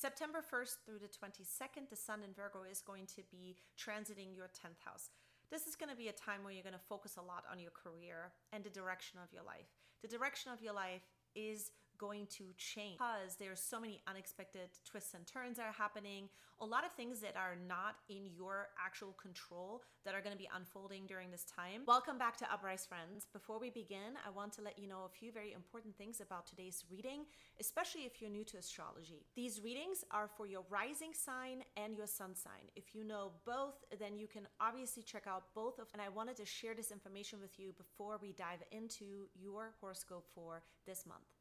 September 1st through the 22nd, the Sun in Virgo is going to be transiting your 10th house. This is going to be a time where you're going to focus a lot on your career and the direction of your life. The direction of your life is going to change because there's so many unexpected twists and turns that are happening. A lot of things that are not in your actual control that are going to be unfolding during this time. Welcome back to uprise friends. Before we begin i want to let you know a few very important things about today's reading especially if you're new to astrology. These readings are for your rising sign and your sun sign. If you know both then you can obviously check out both of and i wanted to share this information with you before we dive into your horoscope for this month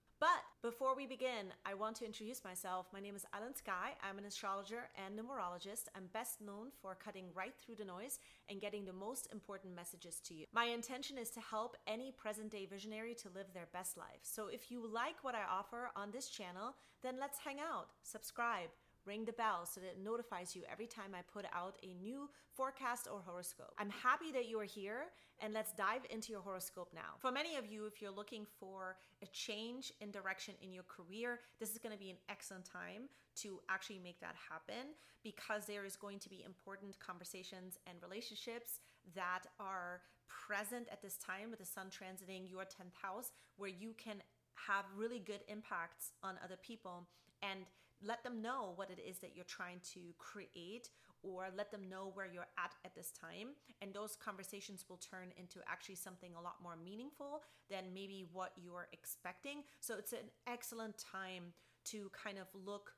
before we begin, I want to introduce myself. My name is Alan Sky. I'm an astrologer and numerologist. I'm best known for cutting right through the noise and getting the most important messages to you. My intention is to help any present day visionary to live their best life. So if you like what I offer on this channel, then let's hang out, subscribe ring the bell so that it notifies you every time I put out a new forecast or horoscope. I'm happy that you are here and let's dive into your horoscope now. For many of you, if you're looking for a change in direction in your career, this is going to be an excellent time to actually make that happen because there is going to be important conversations and relationships that are present at this time with the sun transiting your 10th house where you can have really good impacts on other people and let them know what it is that you're trying to create or let them know where you're at at this time. And those conversations will turn into actually something a lot more meaningful than maybe what you're expecting. So it's an excellent time to kind of look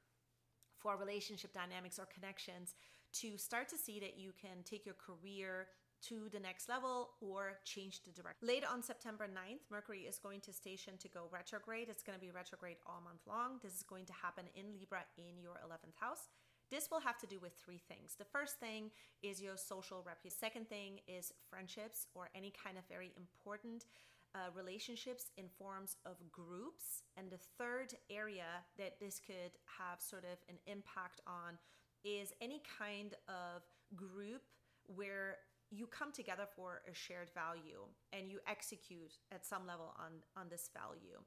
for relationship dynamics or connections to start to see that you can take your career to the next level or change the direction. Late on September 9th, Mercury is going to station to go retrograde. It's going to be retrograde all month long. This is going to happen in Libra in your 11th house. This will have to do with three things. The first thing is your social reputation. Second thing is friendships or any kind of very important uh, relationships in forms of groups. And the third area that this could have sort of an impact on is any kind of group where you come together for a shared value and you execute at some level on on this value.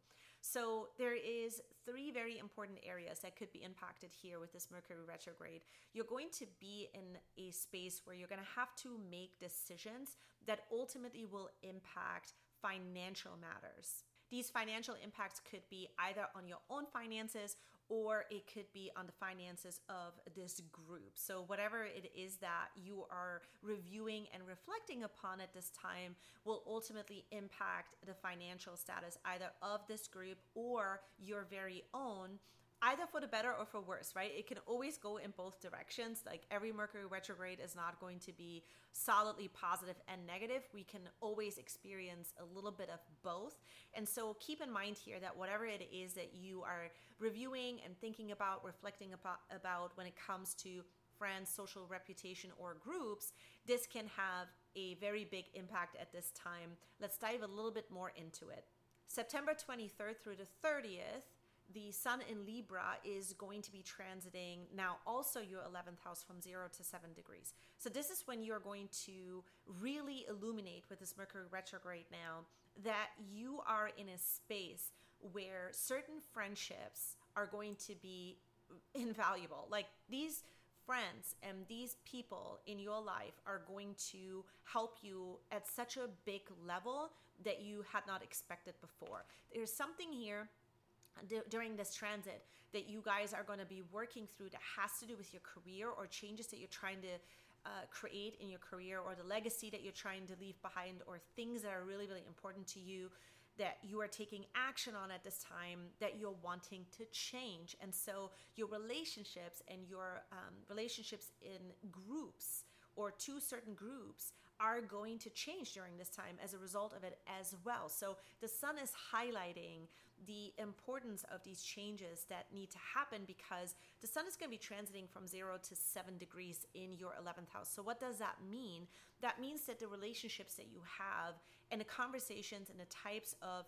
So there is three very important areas that could be impacted here with this mercury retrograde. You're going to be in a space where you're going to have to make decisions that ultimately will impact financial matters. These financial impacts could be either on your own finances or it could be on the finances of this group. So, whatever it is that you are reviewing and reflecting upon at this time will ultimately impact the financial status either of this group or your very own either for the better or for worse, right? It can always go in both directions. Like every Mercury retrograde is not going to be solidly positive and negative. We can always experience a little bit of both. And so keep in mind here that whatever it is that you are reviewing and thinking about, reflecting about, about when it comes to friends, social reputation, or groups, this can have a very big impact at this time. Let's dive a little bit more into it. September 23rd through the 30th, the sun in Libra is going to be transiting now also your 11th house from 0 to 7 degrees. So this is when you're going to really illuminate with this Mercury retrograde now that you are in a space where certain friendships are going to be invaluable. Like these friends and these people in your life are going to help you at such a big level that you had not expected before. There's something here during this transit that you guys are going to be working through that has to do with your career or changes that you're trying to uh, create in your career or the legacy that you're trying to leave behind or things that are really really important to you that you are taking action on at this time that you're wanting to change and so your relationships and your um, relationships in groups or to certain groups are going to change during this time as a result of it as well. So the sun is highlighting the importance of these changes that need to happen because the sun is going to be transiting from 0 to 7 degrees in your 11th house. So what does that mean? That means that the relationships that you have and the conversations and the types of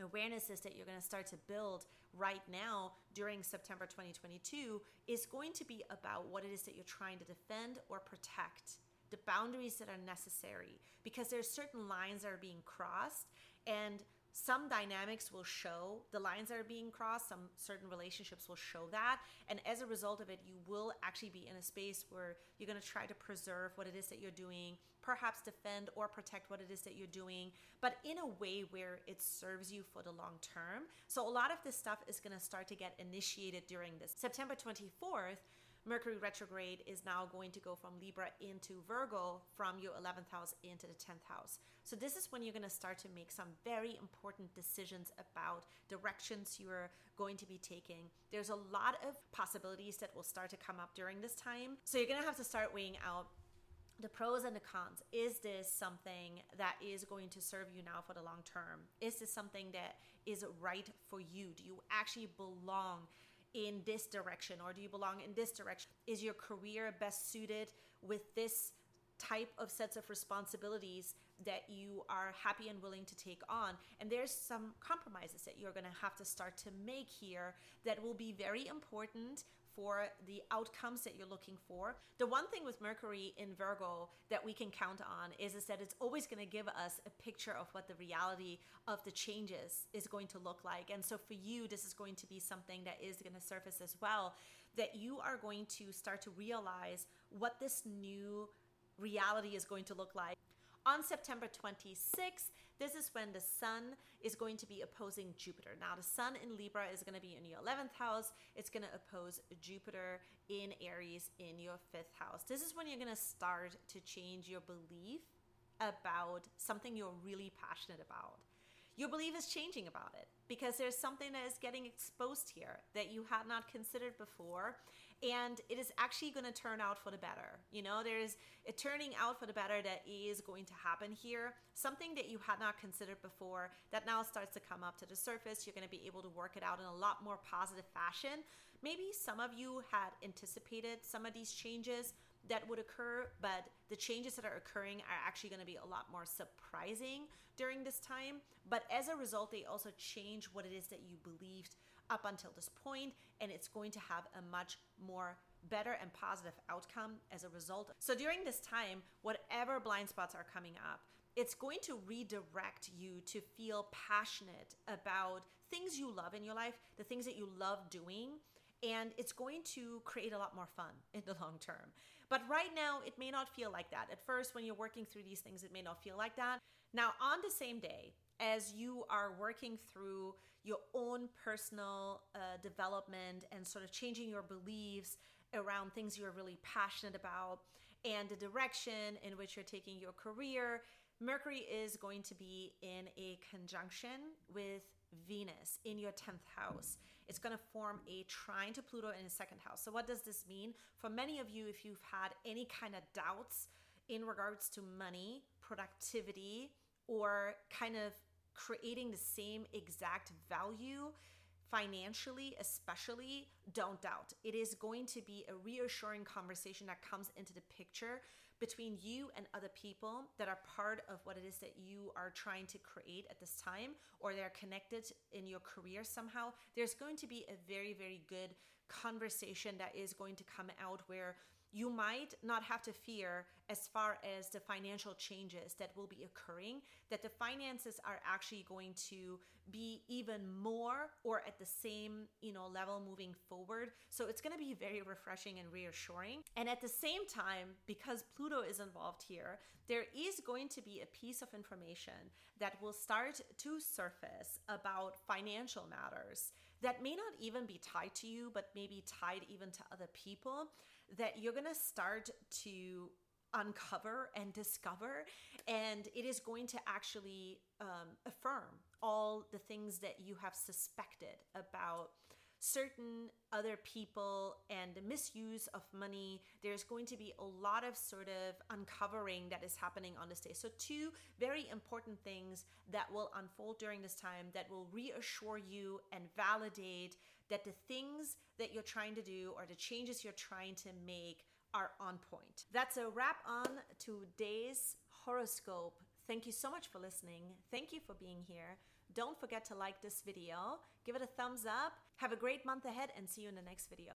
awarenesses that you're going to start to build right now during September 2022 is going to be about what it is that you're trying to defend or protect the boundaries that are necessary because there's certain lines that are being crossed and some dynamics will show the lines that are being crossed, some certain relationships will show that. And as a result of it, you will actually be in a space where you're going to try to preserve what it is that you're doing, perhaps defend or protect what it is that you're doing, but in a way where it serves you for the long term. So a lot of this stuff is going to start to get initiated during this September 24th Mercury retrograde is now going to go from Libra into Virgo from your 11th house into the 10th house. So, this is when you're going to start to make some very important decisions about directions you're going to be taking. There's a lot of possibilities that will start to come up during this time. So, you're going to have to start weighing out the pros and the cons. Is this something that is going to serve you now for the long term? Is this something that is right for you? Do you actually belong in this direction or do you belong in this direction? Is your career best suited with this type of sets of responsibilities that you are happy and willing to take on. And there's some compromises that you're going to have to start to make here that will be very important for the outcomes that you're looking for. The one thing with Mercury in Virgo that we can count on is, is that it's always going to give us a picture of what the reality of the changes is going to look like. And so for you, this is going to be something that is going to surface as well, that you are going to start to realize what this new reality is going to look like. On September 26th, this is when the Sun is going to be opposing Jupiter. Now, the Sun in Libra is going to be in your 11th house. It's going to oppose Jupiter in Aries in your 5th house. This is when you're going to start to change your belief about something you're really passionate about. Your belief is changing about it because there's something that is getting exposed here that you had not considered before and it is actually going to turn out for the better. You know, there's a turning out for the better that is going to happen here. Something that you had not considered before that now starts to come up to the surface. You're going to be able to work it out in a lot more positive fashion. Maybe some of you had anticipated some of these changes that would occur, but the changes that are occurring are actually going to be a lot more surprising during this time. But as a result, they also change what it is that you believed up until this point, and it's going to have a much more better and positive outcome as a result. So during this time, whatever blind spots are coming up, it's going to redirect you to feel passionate about things you love in your life, the things that you love doing, and it's going to create a lot more fun in the long term. But right now, it may not feel like that. At first, when you're working through these things, it may not feel like that. Now, on the same day, as you are working through your own personal uh, development and sort of changing your beliefs around things you're really passionate about and the direction in which you're taking your career, Mercury is going to be in a conjunction with Venus in your 10th house. It's going to form a trine to Pluto in the second house. So, what does this mean? For many of you, if you've had any kind of doubts in regards to money, productivity, or kind of creating the same exact value financially, especially, don't doubt. It is going to be a reassuring conversation that comes into the picture between you and other people that are part of what it is that you are trying to create at this time, or they're connected in your career somehow. There's going to be a very, very good conversation that is going to come out where you might not have to fear as far as the financial changes that will be occurring that the finances are actually going to be even more or at the same you know level moving forward. So it's going to be very refreshing and reassuring. And at the same time because pluto is involved here there is going to be a piece of information that will start to surface about financial matters that may not even be tied to you but maybe tied even to other people that you're going to start to uncover and discover and it is going to actually um, affirm all the things that you have suspected about certain other people and the misuse of money there's going to be a lot of sort of uncovering that is happening on this day so two very important things that will unfold during this time that will reassure you and validate that the things that you're trying to do or the changes you're trying to make are on point. That's a wrap on today's horoscope. Thank you so much for listening. Thank you for being here. Don't forget to like this video, give it a thumbs up. Have a great month ahead and see you in the next video.